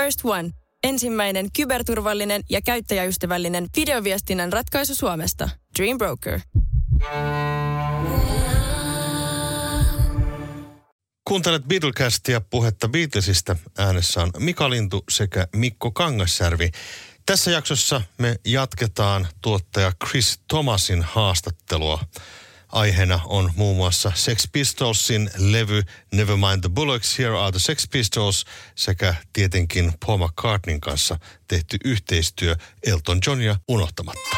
First One. Ensimmäinen kyberturvallinen ja käyttäjäystävällinen videoviestinnän ratkaisu Suomesta. Dream Broker. Kuuntelet Beatlecastia puhetta Beatlesista. Äänessä on Mika Lintu sekä Mikko Kangassärvi. Tässä jaksossa me jatketaan tuottaja Chris Thomasin haastattelua. Aiheena on muun muassa Sex Pistolsin levy Nevermind the Bullocks, Here Are the Sex Pistols sekä tietenkin Paul McCartneyn kanssa tehty yhteistyö Elton Johnia unohtamatta.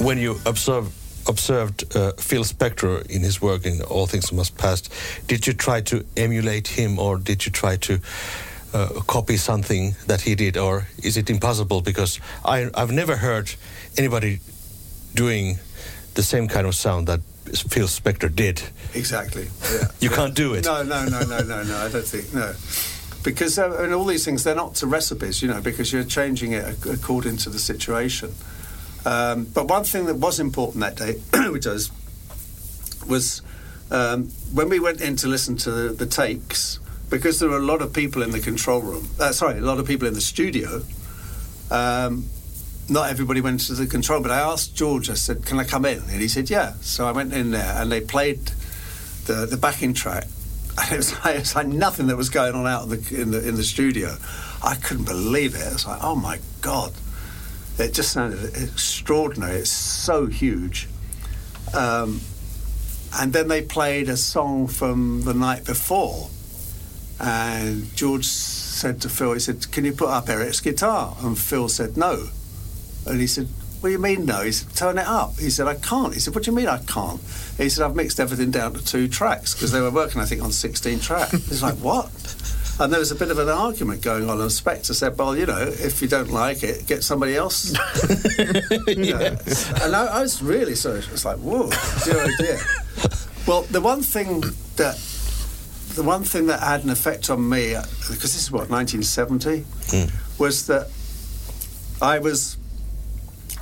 When you observe observed uh, Phil Spector in his work in All Things Must Pass. Did you try to emulate him, or did you try to uh, copy something that he did, or is it impossible? Because I, I've never heard anybody doing the same kind of sound that Phil Spector did. Exactly. Yeah. you can't do it. No, no, no, no, no, no. I don't think no. Because uh, and all these things, they're not to recipes, you know, because you're changing it according to the situation. Um, but one thing that was important that day, which was, was um, when we went in to listen to the, the, takes, because there were a lot of people in the control room, uh, sorry, a lot of people in the studio, um, not everybody went to the control, but I asked George, I said, can I come in? And he said, yeah. So I went in there and they played the, the backing track. And it was, like, it was like nothing that was going on out in the, in the, in the studio. I couldn't believe it. It was like, oh my God it just sounded extraordinary. It's so huge. Um, and then they played a song from the night before. And George said to Phil, he said, Can you put up Eric's guitar? And Phil said, No. And he said, What do you mean, no? He said, Turn it up. He said, I can't. He said, What do you mean, I can't? He said, I've mixed everything down to two tracks because they were working, I think, on 16 tracks. He's like, What? And there was a bit of an argument going on, and Spector said, "Well, you know, if you don't like it, get somebody else." yes. And I, I, was really so it's like, "Whoa, zero idea." well, the one thing that the one thing that had an effect on me, because this is what 1970, mm. was that I was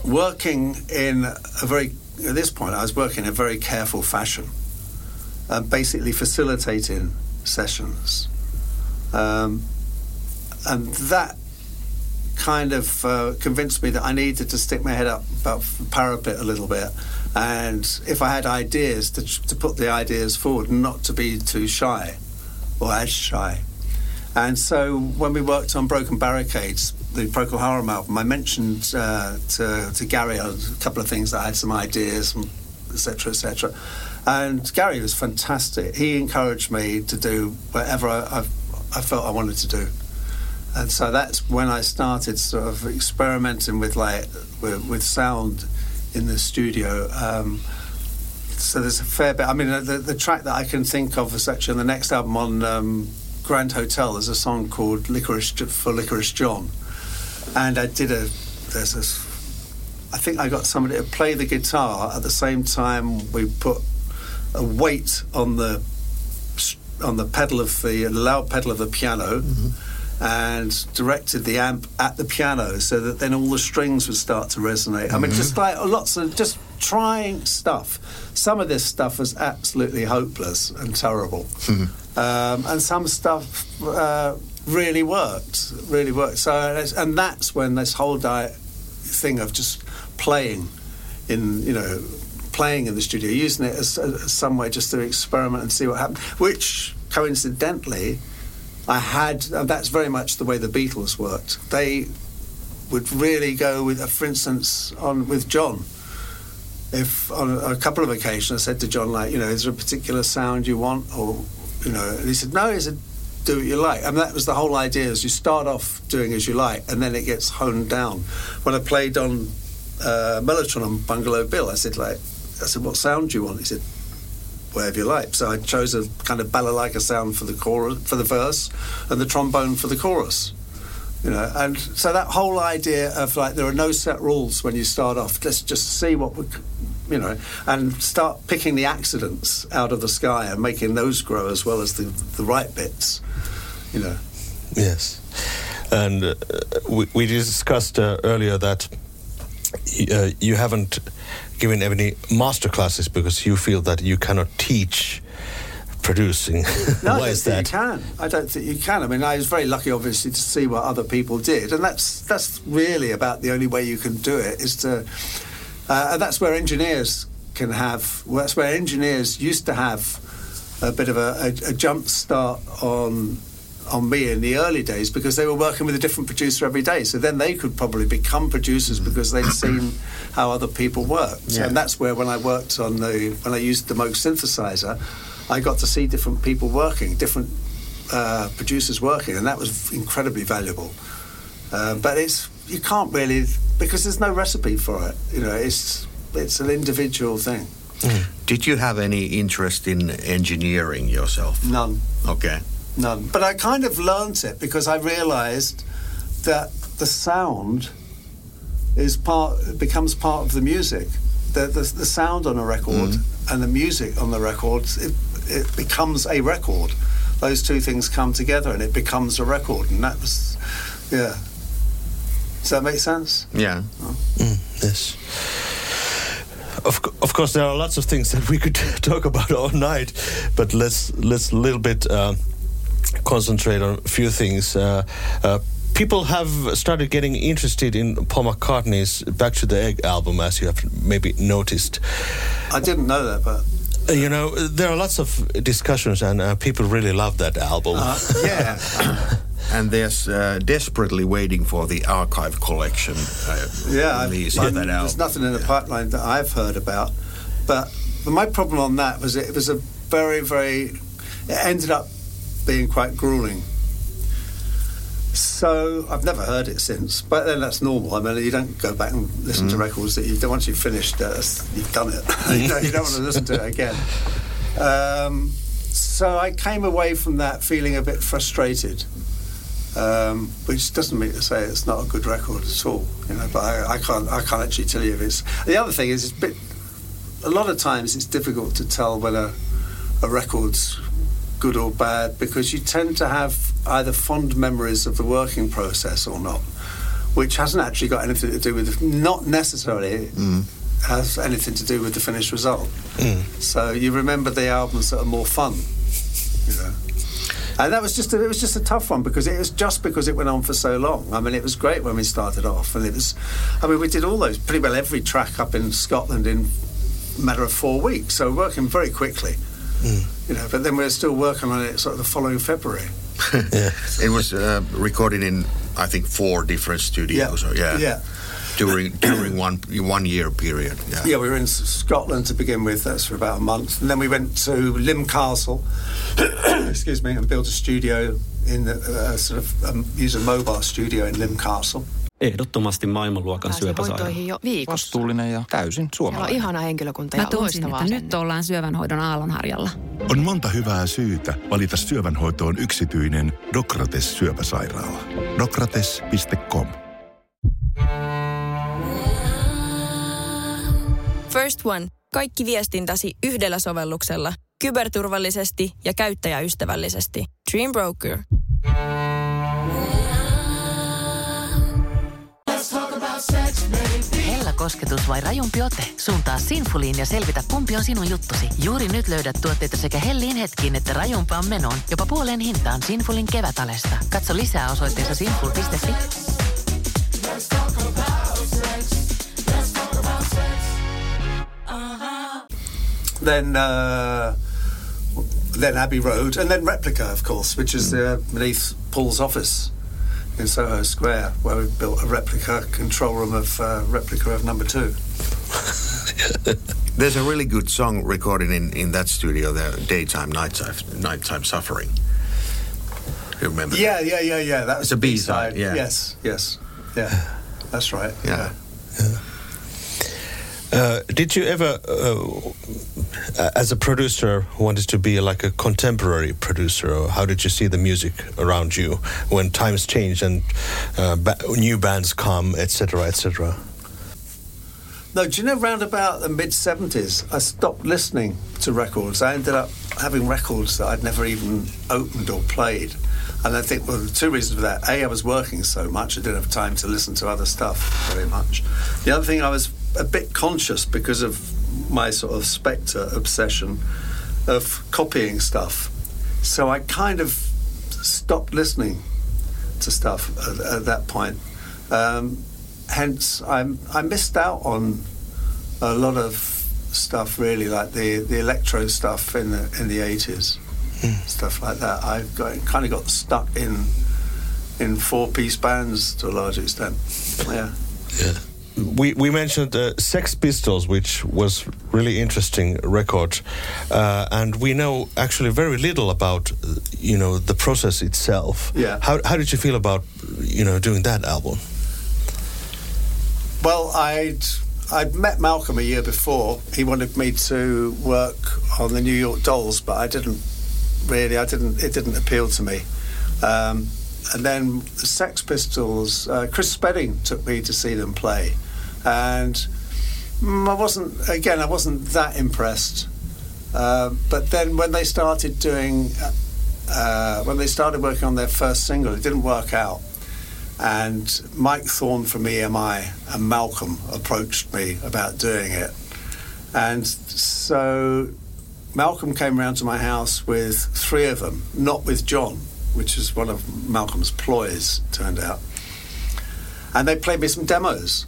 working in a very at this point I was working in a very careful fashion, and basically facilitating sessions um, and that kind of uh, convinced me that I needed to stick my head up about the parapet a little bit. And if I had ideas, to, to put the ideas forward and not to be too shy or as shy. And so when we worked on Broken Barricades, the Procol Harum album, I mentioned uh, to, to Gary a couple of things that I had some ideas, etc., etc. And Gary was fantastic. He encouraged me to do whatever I, I I felt I wanted to do. And so that's when I started sort of experimenting with like with, with sound in the studio. Um, so there's a fair bit. I mean, the, the track that I can think of is actually on the next album on um, Grand Hotel. There's a song called "Licorice" for Licorice John, and I did a. There's a. I think I got somebody to play the guitar at the same time we put a weight on the on the pedal of the loud pedal of the piano. Mm-hmm. And directed the amp at the piano so that then all the strings would start to resonate. I mean, mm-hmm. just like lots of just trying stuff. Some of this stuff was absolutely hopeless and terrible, mm-hmm. um, and some stuff uh, really worked. Really worked. So, and that's when this whole di- thing of just playing in, you know, playing in the studio, using it as, as some way just to experiment and see what happened. Which coincidentally, I had. That's very much the way the Beatles worked. They would really go with, uh, for instance, on with John. If on a, couple of occasions I said to John, like, you know, is there a particular sound you want, or you know, and he said, no. He said, do what you like. Mean, that was the whole idea: is you start off doing as you like, and then it gets honed down. When I played on uh, Mellotron on Bungalow Bill, I said, like, I said, what sound do you want? He said, wherever you like. So I chose a kind of balalaika sound for the chorus, for the verse, and the trombone for the chorus. You know, and so that whole idea of like there are no set rules when you start off. Let's just see what we, you know, and start picking the accidents out of the sky and making those grow as well as the the right bits. You know. Yes, and uh, we, we discussed uh, earlier that uh, you haven't given any master classes because you feel that you cannot teach producing. No, Why I don't that? think you can. I don't think you can. I mean, I was very lucky, obviously, to see what other people did, and that's that's really about the only way you can do it is to. Uh, and that's where engineers can have. Well, that's where engineers used to have a bit of a, a, a jump start on on me in the early days because they were working with a different producer every day. So then they could probably become producers because they'd seen how other people worked. Yeah. And that's where when I worked on the when I used the Moog synthesizer, I got to see different people working, different uh, producers working, and that was incredibly valuable. Uh, but it's you can't really because there's no recipe for it. You know, it's it's an individual thing. Did you have any interest in engineering yourself? None. Okay. None. But I kind of learnt it because I realised that the sound is part becomes part of the music. The the, the sound on a record and the music on the record it, it becomes a record. Those two things come together and it becomes a record. And that was, yeah. Does that make sense? Yeah. Yes. Of, of course, there are lots of things that we could talk about all night, but let's let's a little bit uh, concentrate on a few things. Uh, uh, people have started getting interested in Paul McCartney's "Back to the Egg" album, as you have maybe noticed. I didn't know that, but Uh, You know, there are lots of discussions, and uh, people really love that album. Yeah. and there's uh, desperately waiting for the archive collection uh, Yeah, I've- release I- of that there's nothing in the pipeline that I've heard about. But, but my problem on that was it was a very, very. It ended up being quite grueling. So I've never heard it since. But then that's normal. I mean, you don't go back and listen to records that you once you've finished, uh, you've done it. you, know, you don't want to listen to it again. Um, so I came away from that feeling a bit frustrated um, which doesn't mean to say it's not a good record at all. You know, but I, I can't I can't actually tell you if it's. The other thing is, it's a bit. A lot of times, it's difficult to tell whether a record's good or bad because you tend to have either fond memories of the working process or not, which hasn't actually got anything to do with, not necessarily mm. has anything to do with the finished result. Mm. So you remember the albums that are more fun, you know. And that was just a, it was just a tough one because it was just because it went on for so long. I mean, it was great when we started off, and it was. I mean, we did all those pretty well every track up in Scotland in a matter of four weeks, so working very quickly. You know, but then we're still working on it sort of the following February. yeah. It was uh, recorded in, I think, four different studios. or- yeah. yeah. During during one one year period. Yeah. Yeah, we were in Scotland to begin with. That's for about a month, and then we went to Lympne Castle. excuse me, and built a studio in the uh, sort of um, use a mobile studio in Lympne Castle. Ehdottomasti maailmanluokan Pääsin syöpäsairaala. hoitoihin jo viikossa. Vastuullinen ja täysin Siellä on suomalainen. ihana henkilökunta ja Mä tunsin, loistavaa että nyt asennetta. ollaan syövänhoidon aallonharjalla. On monta hyvää syytä valita syövänhoitoon yksityinen Dokrates syöpäsairaala. Dokrates.com First One. Kaikki viestintäsi yhdellä sovelluksella. Kyberturvallisesti ja käyttäjäystävällisesti. Dream Broker. Hella kosketus vai rajumpi ote? Suuntaa Sinfuliin ja selvitä, kumpi on sinun juttusi. Juuri nyt löydät tuotteita sekä hellin hetkiin että rajumpaan menoon. Jopa puoleen hintaan Sinfulin kevätalesta. Katso lisää osoitteessa sinful.fi. Then uh, then Abbey Road, and then Replica, of course, which is uh, beneath Paul's office in Soho Square, where we built a replica control room of uh, replica of number two. There's a really good song recorded in, in that studio there, Daytime, Nighttime, Nighttime Suffering. You remember Yeah, yeah, yeah, yeah. That was It's a the B-side, yeah. Yes, yes, yeah. That's right. Yeah, Yeah. Uh, did you ever, uh, as a producer, wanted to be like a contemporary producer, or how did you see the music around you when times change and uh, ba- new bands come, etc., etc.? No, do you know, round about the mid 70s, I stopped listening to records. I ended up having records that I'd never even opened or played. And I think, well, the two reasons for that. A, I was working so much, I didn't have time to listen to other stuff very much. The other thing, I was a bit conscious because of my sort of Spector obsession of copying stuff. So I kind of stopped listening to stuff at, at that point. Um, hence, I'm, I missed out on a lot of stuff, really, like the, the electro stuff in the in the 80s, stuff like that. I got, kind of got stuck in in four piece bands to a large extent. Yeah. Yeah. We, we mentioned uh, Sex Pistols, which was really interesting record, uh, and we know actually very little about you know the process itself. Yeah. How, how did you feel about you know doing that album? Well, I'd I'd met Malcolm a year before. He wanted me to work on the New York Dolls, but I didn't really. I didn't. It didn't appeal to me. Um, and then the Sex Pistols. Uh, Chris Spedding took me to see them play, and mm, I wasn't. Again, I wasn't that impressed. Uh, but then when they started doing, uh, when they started working on their first single, it didn't work out and Mike Thorne from EMI and Malcolm approached me about doing it. And so Malcolm came round to my house with three of them, not with John, which is one of Malcolm's ploys, turned out. And they played me some demos.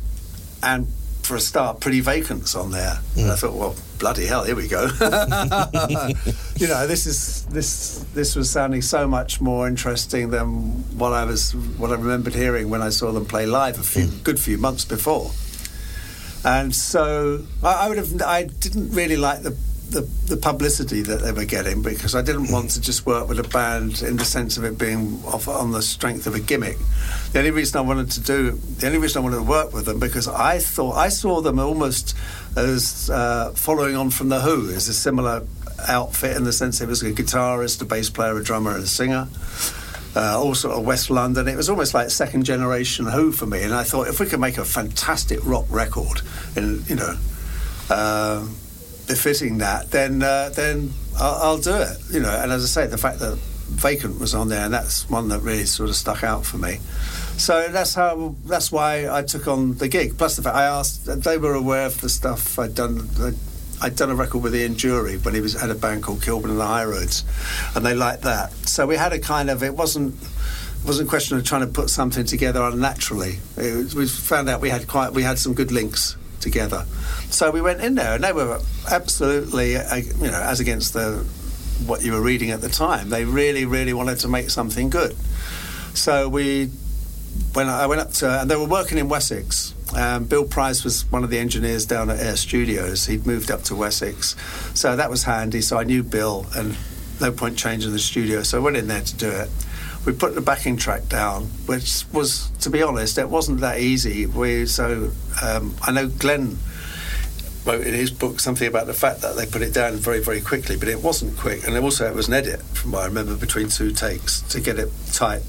And for a start, pretty vacants on there. And I mm. thought, well, bloody hell, here we go. you know, this is this this was sounding so much more interesting than what I was what I remembered hearing when I saw them play live a few mm. good few months before. And so I, I would have I didn't really like the, the the publicity that they were getting because I didn't want to just work with a band in the sense of it being off on the strength of a gimmick. The only reason I wanted to do the only reason I wanted to work with them because I thought I saw them almost as uh, following on from the Who as a similar outfit in the sense it was a guitarist, a bass player, a drummer, and a singer. Uh, all sort of West London. It was almost like second generation Who for me, and I thought if we could make a fantastic rock record, and you know, uh, befitting that, then uh, then I'll, I'll do it. You know, and as I say, the fact that Vacant was on there, and that's one that really sort of stuck out for me. So that's how. That's why I took on the gig. Plus the fact I asked, they were aware of the stuff I'd done. I'd done a record with Ian Dury when he was had a band called Kilburn and the High Roads, and they liked that. So we had a kind of. It wasn't. It wasn't a question of trying to put something together unnaturally. It we found out we had quite. We had some good links together. So we went in there, and they were absolutely, uh, you know, as against the what you were reading at the time. They really, really wanted to make something good. So we, when I went up to, and they were working in Wessex. Um, Bill Price was one of the engineers down at Air Studios. He'd moved up to Wessex, so that was handy. So I knew Bill, and no point changing the studio. So I went in there to do it. We put the backing track down, which was, to be honest, it wasn't that easy. We so um, I know Glenn wrote in his book something about the fact that they put it down very, very quickly, but it wasn't quick. And also, it was an edit, from what I remember, between two takes to get it tight.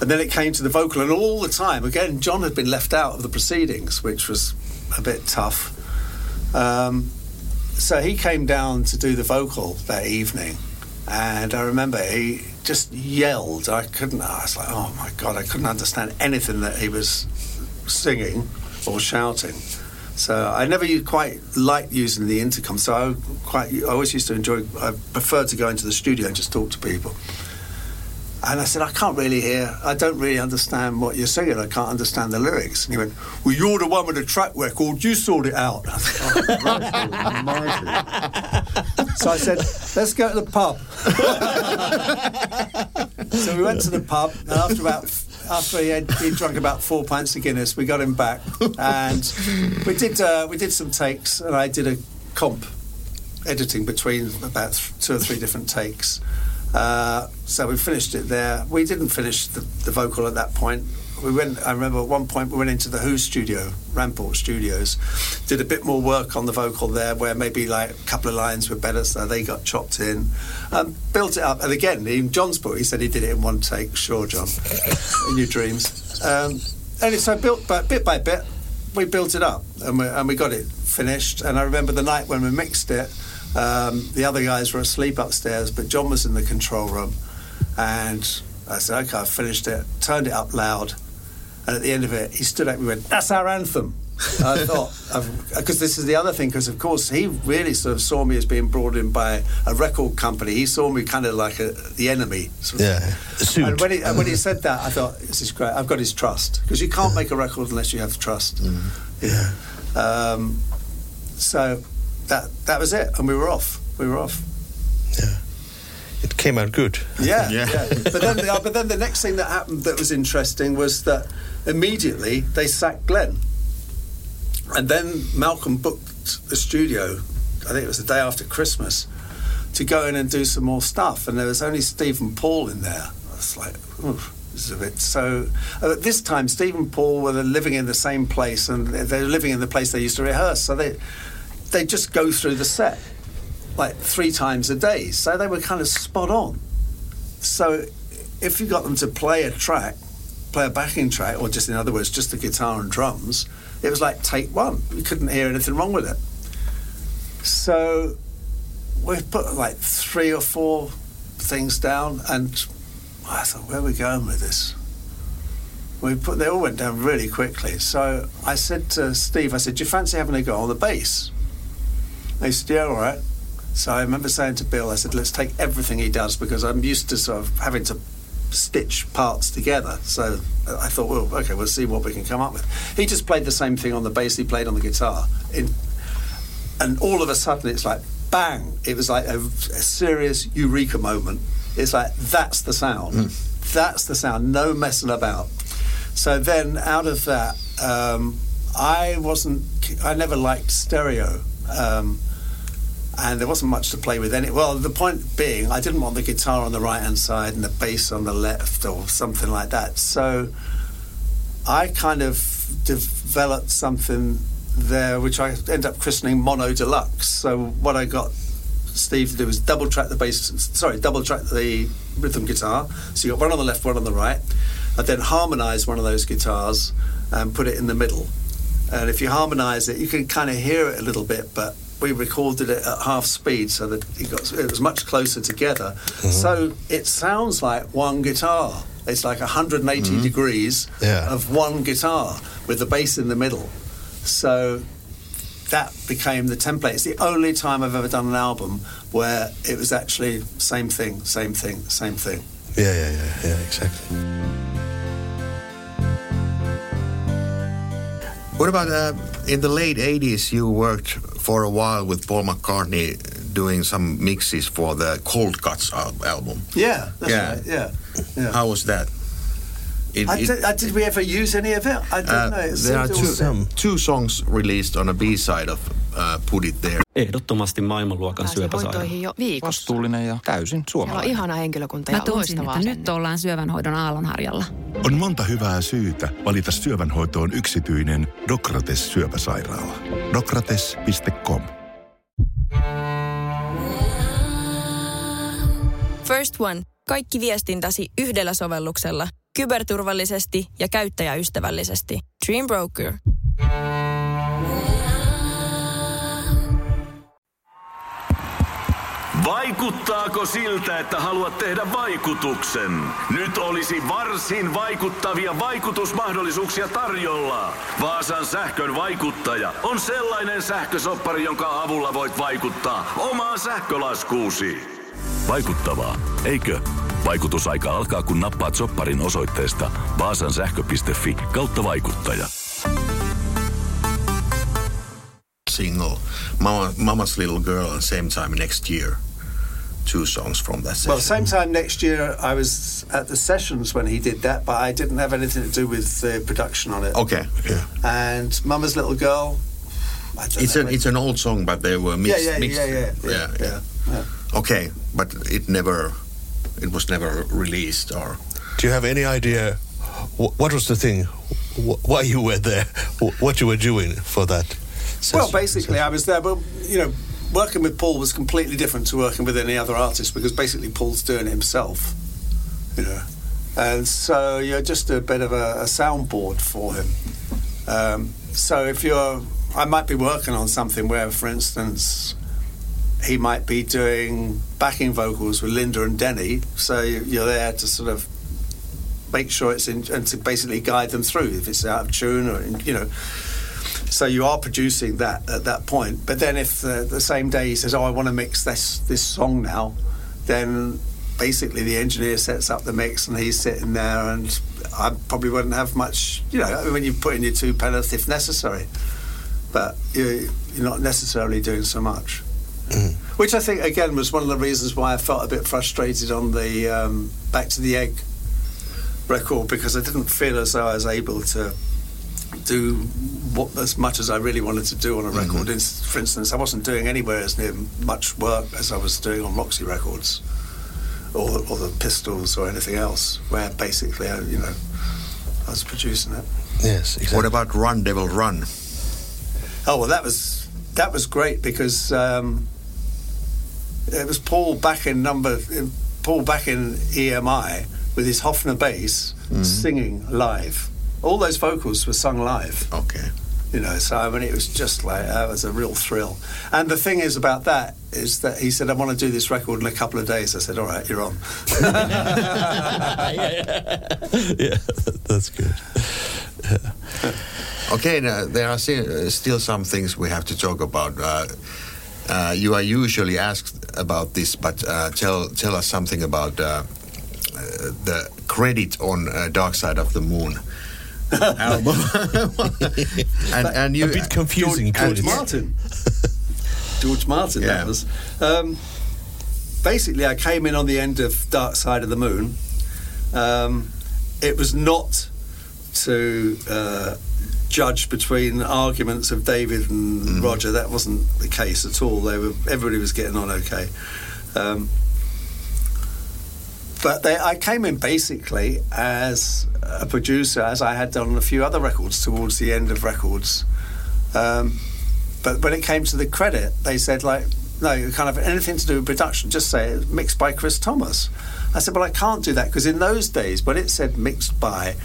And then it came to the vocal, and all the time, again, John had been left out of the proceedings, which was a bit tough. Um, so he came down to do the vocal that evening, and I remember he just yelled. I couldn't, I was like, oh my God, I couldn't understand anything that he was singing or shouting. So I never quite liked using the intercom. So I quite, I always used to enjoy. I preferred to go into the studio and just talk to people. And I said, I can't really hear. I don't really understand what you're singing. I can't understand the lyrics. And he went, Well, you're the one with the track record. You sort it out. Said, oh, so I said, Let's go to the pub. so we went to the pub, and after about after he had he'd drunk about four pints of Guinness, we got him back, and we did uh, we did some takes, and I did a comp editing between about th- two or three different takes. Uh, so we finished it there. We didn't finish the, the vocal at that point. We went. I remember at one point we went into the Who studio, Ramport Studios, did a bit more work on the vocal there, where maybe like a couple of lines were better, so they got chopped in, um, built it up. And again, in John's book, he said he did it in one take. Sure, John, in your dreams. Um, and so built by bit by bit, we built it up and we, and we got it finished. And I remember the night when we mixed it, um, the other guys were asleep upstairs, but John was in the control room. And I said, okay, I've finished it, turned it up loud. And at the end of it, he stood up and went, that's our anthem. I thought, because this is the other thing, because of course he really sort of saw me as being brought in by a record company. He saw me kind of like a, the enemy. Sort of. Yeah, suit. And when he, and when he said that, I thought, this is great. I've got his trust. Because you can't make a record unless you have trust. Yeah. Um, so that that was it, and we were off. We were off. Yeah. It came out good. Yeah, Yeah. yeah. But then, the, but then the next thing that happened that was interesting was that immediately they sacked Glenn, and then Malcolm booked the studio. I think it was the day after Christmas to go in and do some more stuff, and there was only Stephen Paul in there. I was like, Oof. This is a bit so. uh, At this time, Stephen and Paul were living in the same place, and they were living in the place they used to rehearse. So they they just go through the set like three times a day. So they were kind of spot on. So if you got them to play a track, play a backing track, or just in other words, just the guitar and drums, it was like take one. You couldn't hear anything wrong with it. So we put like three or four things down, and I thought, where are we going with this? We put they all went down really quickly. So I said to Steve, I said, "Do you fancy having a go on the bass?" He said, "Yeah, all right." So I remember saying to Bill, I said, let's take everything he does because I'm used to sort of having to stitch parts together. So I thought, well, okay, we'll see what we can come up with. He just played the same thing on the bass he played on the guitar. In, and all of a sudden, it's like, bang! It was like a, a serious eureka moment. It's like, that's the sound. That's the sound. No messing about. So then out of that, um, I wasn't, I never liked stereo. Um, and there wasn't much to play with any. Well, the point being, I didn't want the guitar on the right hand side and the bass on the left or something like that. So I kind of developed something there, which I end up christening Mono Deluxe. So what I got Steve to do was double track the bass, sorry, double track the rhythm guitar. So you got one on the left, one on the right. I then harmonise one of those guitars and put it in the middle. And if you harmonise it, you can kind of hear it a little bit, but we recorded it at half speed so that it, got, it was much closer together. Mm-hmm. So it sounds like one guitar. It's like 180 mm-hmm. degrees Yeah. of one guitar with the bass in the middle. So that became the template. It's the only time I've ever done an album where it was actually same thing, same thing, same thing. Yeah, yeah, yeah, yeah, exactly. What about uh, in the late 80s? You worked for a while with Paul McCartney doing some mixes for the Cold Cuts al- album. Yeah, that's Yeah. right. Yeah, yeah. How was that? It- I it- did, I, did we ever use any of it? I don't uh, know. It there are two, two songs released on a B-side of uh, Put It There. Ehdottomasti maailmanluokan syöpäsairaala. jo viikossa. Vastuullinen ja täysin Siellä on suomalainen. ihana henkilökunta ja Mä tunsin, loistavaa että nyt ollaan syövänhoidon aallonharjalla. On monta hyvää syytä valita syövänhoitoon yksityinen Dokrates syöpäsairaala. Dokrates.com First One. Kaikki viestintäsi yhdellä sovelluksella. Kyberturvallisesti ja käyttäjäystävällisesti. Dream Broker. Vaikuttaako siltä, että haluat tehdä vaikutuksen? Nyt olisi varsin vaikuttavia vaikutusmahdollisuuksia tarjolla. Vaasan sähkön vaikuttaja on sellainen sähkösoppari, jonka avulla voit vaikuttaa omaan sähkölaskuusi. Vaikuttavaa, eikö? Vaikutusaika alkaa, kun nappaat sopparin osoitteesta vaasansähkö.fi kautta vaikuttaja. single, Mama, Mama's Little Girl, and Same Time Next Year. Two songs from that session. Well, same time next year, I was at the sessions when he did that, but I didn't have anything to do with the production on it. Okay. And Mama's Little Girl. I don't It's know. an it's an old song, but they were mixed. yeah, mixed. yeah, yeah, yeah, yeah, yeah. Okay, but it never, it was never released or. Do you have any idea wh- what was the thing? Why you were there? What you were doing for that? Well, basically, I was there, but you know, working with Paul was completely different to working with any other artist because basically Paul's doing it himself, you know, and so you're just a bit of a, a soundboard for him. Um, so if you're, I might be working on something where, for instance, he might be doing backing vocals with Linda and Denny. So you- you're there to sort of make sure it's in, and to basically guide them through if it's out of tune or you know. So you are producing that at that point. But then if the, the same day he says, "Oh, I want to mix this this song now," then basically the engineer sets up the mix and he's sitting there and I probably wouldn't have much, you know, when you put in your two pellets if necessary. But you, you're not necessarily doing so much. Which I think, again, was one of the reasons why I felt a bit frustrated on the um, Back to the Egg record because I didn't feel as though I was able to do what, as much as I really wanted to do on a mm-hmm. record. Ins- For instance, I wasn't doing anywhere as near much work as I was doing on Roxy Records or, or the Pistols or anything else, where basically, I, you know, I was producing it. Yes, exactly. What about Run Devil Run? Oh well, that was that was great because um, it was Paul back in number Paul back in EMI with his Hofner bass mm-hmm. singing live. All those vocals were sung live. Okay. You know, so I mean, it was just like that was a real thrill. And the thing is about that is that he said, "I want to do this record in a couple of days." I said, "All right, you're on." yeah, that's good. Okay, now, there are uh, still some things we have to talk about. Uh, uh, you are usually asked about this, but uh, tell tell us something about uh, uh, the credit on uh, Dark Side of the Moon album. and, and you, A bit confusing George credits. Martin. George Martin, Yeah. that was. Um, basically, I came in on the end of Dark Side of the Moon. Um, it was not to uh, judge between arguments of David and Roger. That wasn't the case at all. They were everybody was getting on okay. Um, but they, I came in basically as a producer, as I had done on a few other records towards the end of records. Um, but when it came to the credit, they said like, no, you can't have anything to do with production. Just say mixed by Chris Thomas. I said, well, I can't do that because in those days, when it said mixed by,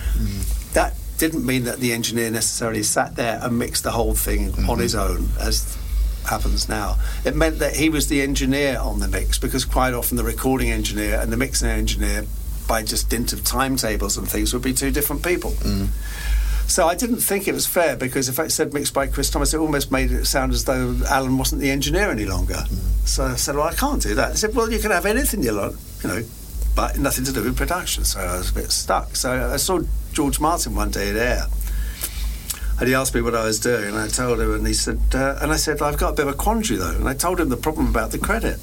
that didn't mean that the engineer necessarily sat there and mixed the whole thing on his own, as happens now. It meant that he was the engineer on the mix because quite often the recording engineer and the mixing engineer, by just dint of timetables and things, would be two different people. Mm. So I didn't think it was fair because if I said mixed by Chris Thomas, it almost made it sound as though Alan wasn't the engineer any longer. Mm. So I said, well, I can't do that. I said, well, you can have anything you like, you know, but nothing to do with production. So I was a bit stuck. So I saw George Martin one day Air. And he asked me what I was doing, and I told him, and he said, uh, and I said, I've got a bit of a quandary though, and I told him the problem about the credit.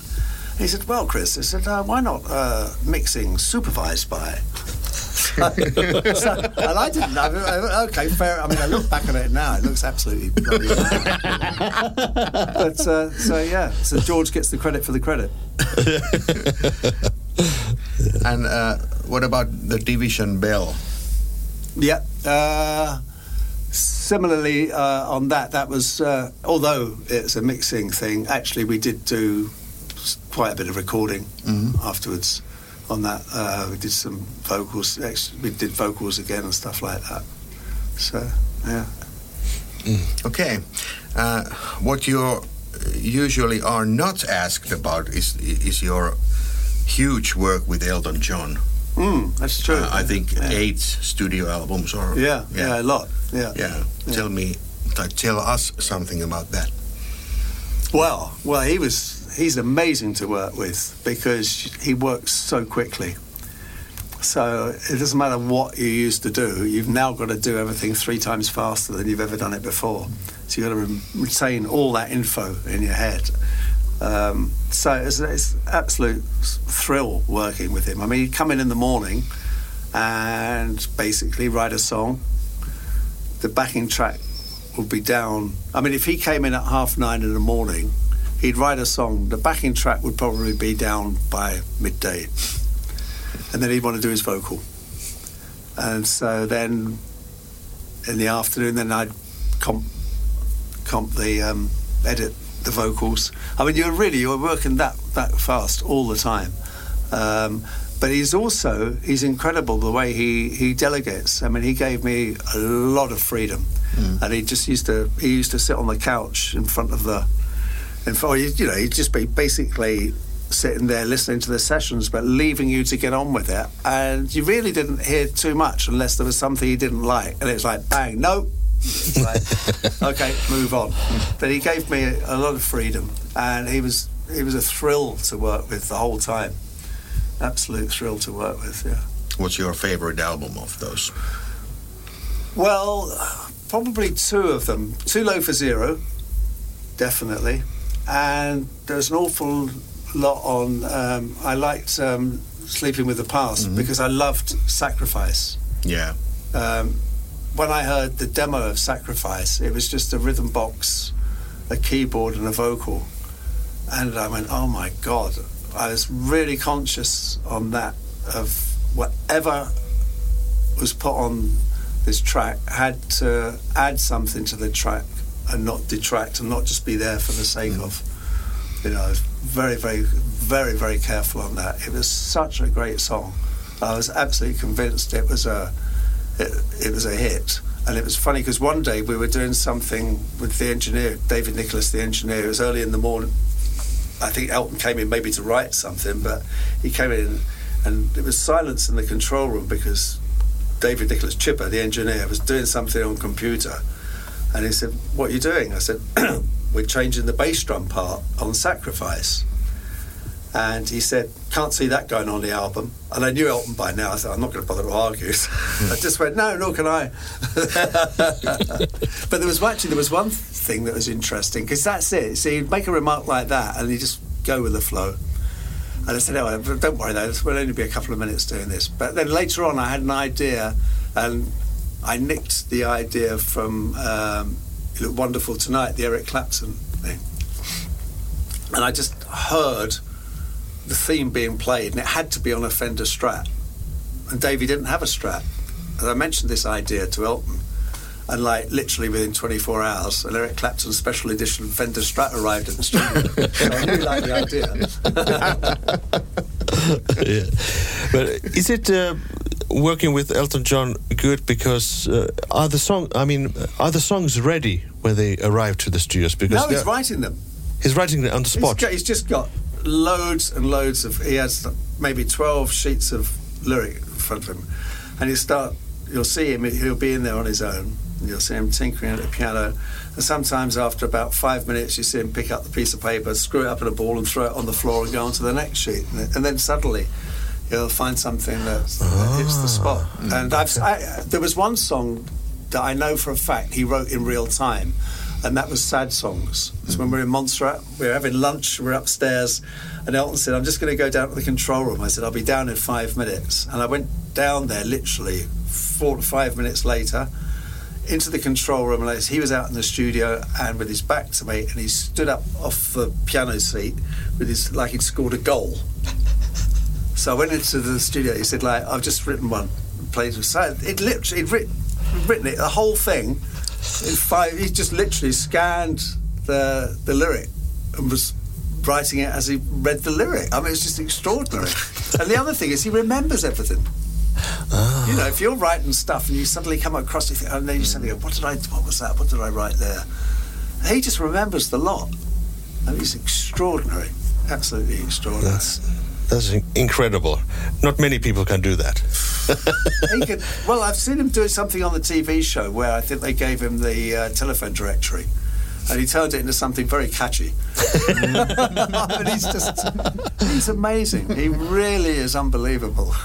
And he said, well, Chris, I said, uh, why not uh, mixing supervised by? so, and I didn't know. Okay, fair. I mean, I look back at it now; it looks absolutely. bloody but uh, so yeah, so George gets the credit for the credit. and uh, what about the Division Bell? Yeah. Uh, similarly, uh, on that, that was uh, although it's a mixing thing. Actually, we did do quite a bit of recording afterwards on that. Uh, we did some vocals. We did vocals again and stuff like that. So yeah. Okay, uh, what you usually are not asked about is is your huge work with Elton John. Mm, that's true. Uh, I think Yeah. eight studio albums or Yeah, yeah, a lot. Yeah. yeah. Tell me, tell us something about that. Well, well, he was. He's amazing to work with because he works so quickly. So it doesn't matter what you used to do. You've now got to do everything three times faster than you've ever done it before. So you've got to re- retain all that info in your head. Um, so it's, it's absolute thrill working with him. I mean, he'd come in in the morning and basically write a song. The backing track would be down. I mean, if he came in at half nine in the morning, he'd write a song. The backing track would probably be down by midday. And then he'd want to do his vocal. And so then in the afternoon, then I'd comp, comp the, um, edit the vocals. I mean, you're really, you're working that, that fast all the time. Um, but he's also he's incredible the way he he delegates. I mean, he gave me a lot of freedom, and he just used to he used to sit on the couch in front of the, in front, you know, he'd just be basically sitting there listening to the sessions, but leaving you to get on with it. And you really didn't hear too much unless there was something he didn't like, and it was like bang, no. Like, okay, move on. But he gave me a lot of freedom, and he was he was a thrill to work with the whole time. Absolute thrill to work with. Yeah. What's your favorite album of those? Well, probably two of them. Too Low for Zero, definitely. And there's an awful lot on. Um, I liked um, Sleeping with the Past because I loved Sacrifice. Yeah. Um, when I heard the demo of Sacrifice, it was just a rhythm box, a keyboard, and a vocal. And I went, oh my God. I was really conscious on that of whatever was put on this track had to add something to the track and not detract and not just be there for the sake mm. of. You know, I was very, very, very, very careful on that. It was such a great song. I was absolutely convinced it was a it, it was a hit. And it was funny because one day we were doing something with the engineer, David Nicholas, the engineer. It was early in the morning. I think Elton came in maybe to write something, but he came in and it was silence in the control room because David Nicholas Chipper, the engineer, was doing something on computer. And he said, What are you doing? I said, We're changing the bass drum part on Sacrifice. And he said, Can't see that going on the album. And I knew Elton by now. I said, I'm not going to bother to argue. I just went, No, nor can I. but there was actually there was one thing that was interesting because that's it. So you'd make a remark like that and you'd just go with the flow. And I said, oh, don't worry though, we'll only be a couple of minutes doing this. But then later on, I had an idea, and I nicked the idea from um, "You Look Wonderful Tonight," the Eric Clapton thing, and I just heard the theme being played, and it had to be on a Fender Strat, and Davey didn't have a Strat. And I mentioned this idea to Elton, and like literally within 24 hours, an Eric Clapton special edition Fender Strat arrived in the studio. so I really like the idea. yeah. But is it uh, working with Elton John good because uh, are the song? I mean, are the songs ready when they arrive to the studios? Because No, he's writing them. He's writing it on the He's, spot. got, he's just got loads and loads of. He has maybe 12 sheets of lyric in front of him, and you start. You'll see him. He'll be in there on his own. And you'll see him tinkering at the piano, and sometimes after about five minutes, you see him pick up the piece of paper, screw it up in a ball, and throw it on the floor and go on to the next sheet, and, then suddenly. You'll find something that, hits the ah. spot. And I've, I, there was one song that I know for a fact he wrote in real time, and that was Sad Songs. It's when we we're in Montserrat, we were having lunch, we we're upstairs, and Elton said, I'm just going to go down to the control room. I said, I'll be down in five minutes. And I went down there literally four to five minutes later into the control room, and he was out in the studio and with his back to me, and he stood up off the piano seat with his, like he'd scored a goal. So I went into the studio. He said, "Like I've just written one, played with so it literally he'd written, written it the whole thing in five. He just literally scanned the the lyric and was writing it as he read the lyric. I mean, it's just extraordinary. and the other thing is, he remembers everything. You know, if you're writing stuff and you suddenly come across it, and then you suddenly go, "What did I? What was that? What did I write there?" He just remembers the lot. I mean, it's extraordinary, absolutely extraordinary. That's that's incredible. Not many people can do that. He could, well, I've seen him do something on the TV show where I think they gave him the uh, telephone directory. And he turned it into something very catchy. and he's just, he's amazing. He really is unbelievable.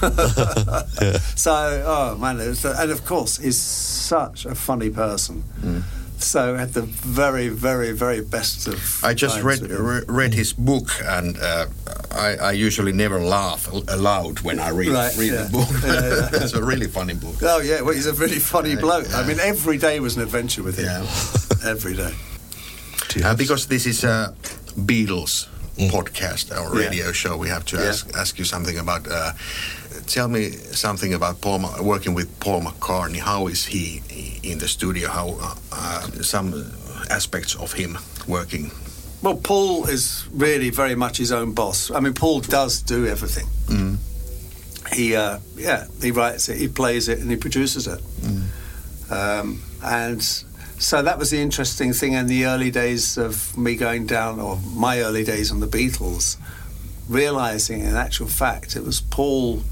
So, oh man, was, and of course, he's such a funny person. So, at the very, very, very best of. I just read re- read his book, and uh, I, I usually never laugh aloud when I read Right, read yeah. the book. Yeah, yeah. it's a really funny book. Oh yeah, well, he's a really funny bloke. I mean, every day was an adventure with him. Yeah. Every day. Uh, because this is a Beatles podcast or radio show, we have to Yeah. ask ask you something about. Uh, tell me something about Paul Ma- working with Paul McCartney. How is he in the studio? How uh, uh, some aspects of him working? Well, Paul is really very much his own boss. I mean, Paul does do everything. he uh, yeah he writes it, he plays it, and he produces it. Um, and so that was the interesting thing in the early days of me going down, or my early days on the Beatles, realizing in actual fact it was Paul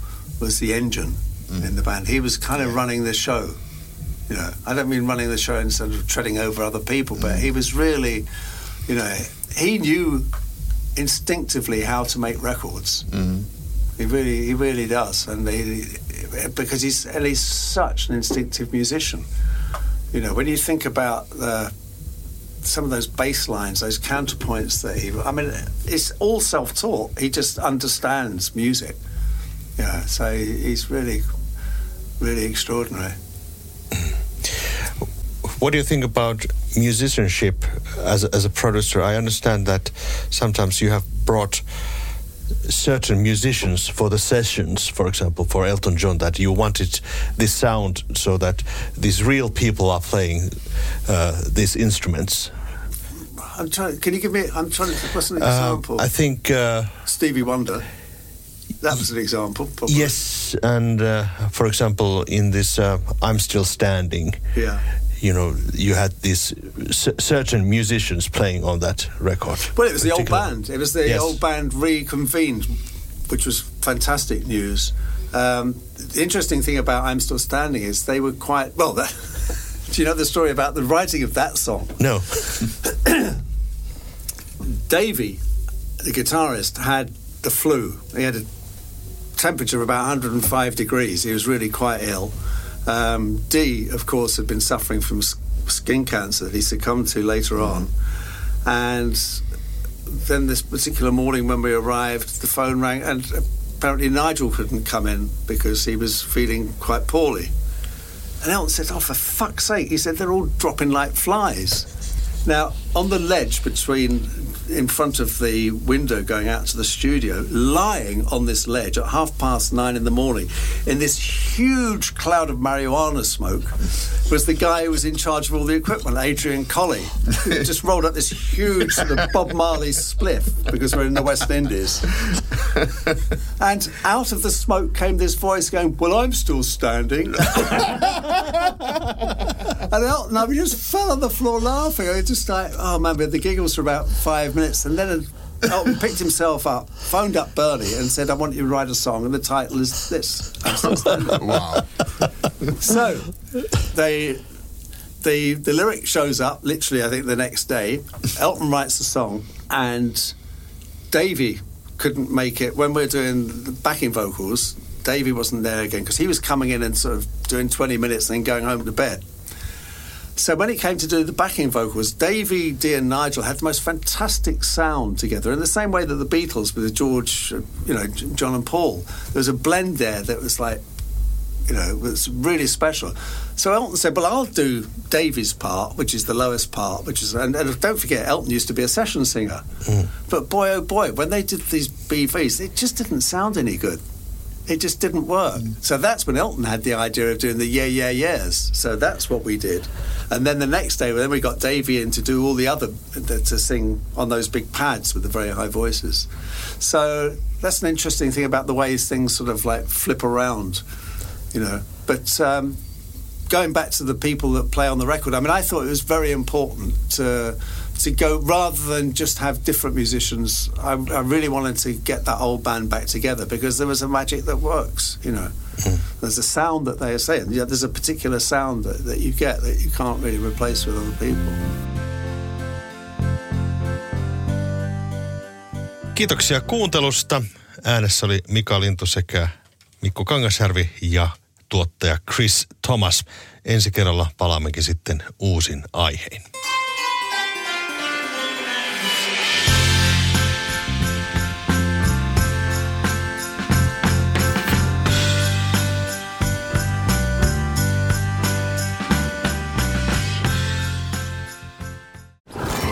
was the engine mm. in the band. He was kind of running the show. You know, I don't mean running the show instead of treading over other people, but mm. he was really, you know, he knew instinctively how to make records. Mm-hmm. He really, he really does, and he, because he's and he's such an instinctive musician. You know, when you think about the, some of those bass lines, those counterpoints that he, I mean, it's all self-taught. He just understands music. Yeah, so he, he's really, really extraordinary. What do you think about musicianship as a, as a producer? I understand that sometimes you have brought certain musicians for the sessions, for example, for Elton John, that you wanted this sound so that these real people are playing uh, these instruments. I'm trying. Can you give me? I'm trying to. What's an Uh, example? I think. Uh, Stevie Wonder. That was an example. Probably. Yes, and uh, for example, in this uh, "I'm Still Standing," Yeah. you know, you had these certain musicians playing on that record. Well, it was the old band. It was the Yes. old band reconvened, which was fantastic news. Um, the interesting thing about "I'm Still Standing" is they were quite well. That, do you know the story about the writing of that song? No, Davey, the guitarist, had the flu. He had a temperature of about 105 degrees. He was really quite ill. Um, Dee, of course, had been suffering from s- skin cancer that he succumbed to later on. And then this particular morning when we arrived, the phone rang, and apparently Nigel couldn't come in because he was feeling quite poorly. And Elton said, Oh, for fuck's sake. He said, They're all dropping like flies. Now, on the ledge between, in front of the window going out to the studio, lying on this ledge at half past nine in the morning, in this huge cloud of marijuana smoke, was the guy who was in charge of all the equipment, Adrian Colley, who just rolled up this huge sort of Bob Marley spliff because we're in the West Indies. And out of the smoke came this voice going, Well, I'm still standing. And Elton, I just fell on the floor laughing. Just like, oh man, we had the giggles for about five minutes. And then oh, Elton picked himself up, phoned up Bernie, and said, I want you to write a song, and the title is this. I'm still standing. Wow. so they. The, the lyric shows up literally, I think, the next day. Elton writes the song, and Davey couldn't make it when we we're doing the backing vocals. Davey wasn't there again because he was coming in and sort of doing 20 minutes and then going home to bed. So when it came to do the backing vocals, Davey, Dee, and Nigel had the most fantastic sound together. In the same way that the Beatles with George, uh, you know, John and Paul, there was a blend there that was like, you know, was really special. So Elton said, "Well, I'll do Davey's part, which is the lowest part, which is, and, and don't forget, Elton used to be a session singer. But boy, oh boy, when they did these BVs, it just didn't sound any good." It just didn't work. So that's when Elton had the idea of doing the yeah, yeah, yeahs. So that's what we did. And then the next day, then we got Davey in to do all the other, to sing on those big pads with the very high voices. So that's an interesting thing about the ways things sort of like flip around, you know. But um, going back to the people that play on the record, I mean, I thought it was very important to to go rather than just have different musicians. I, I really wanted to get that old band back together because there was a magic that works. You know, there's a sound that they are saying. Yeah, there's a particular sound that, that you get that you can't really replace with other people. Kiitoksia kuuntelusta. Äänessä oli Mika Lintu sekä Mikko Kangasjärvi ja tuottaja Chris Thomas. Ensi kerralla palaammekin sitten uusin aihein.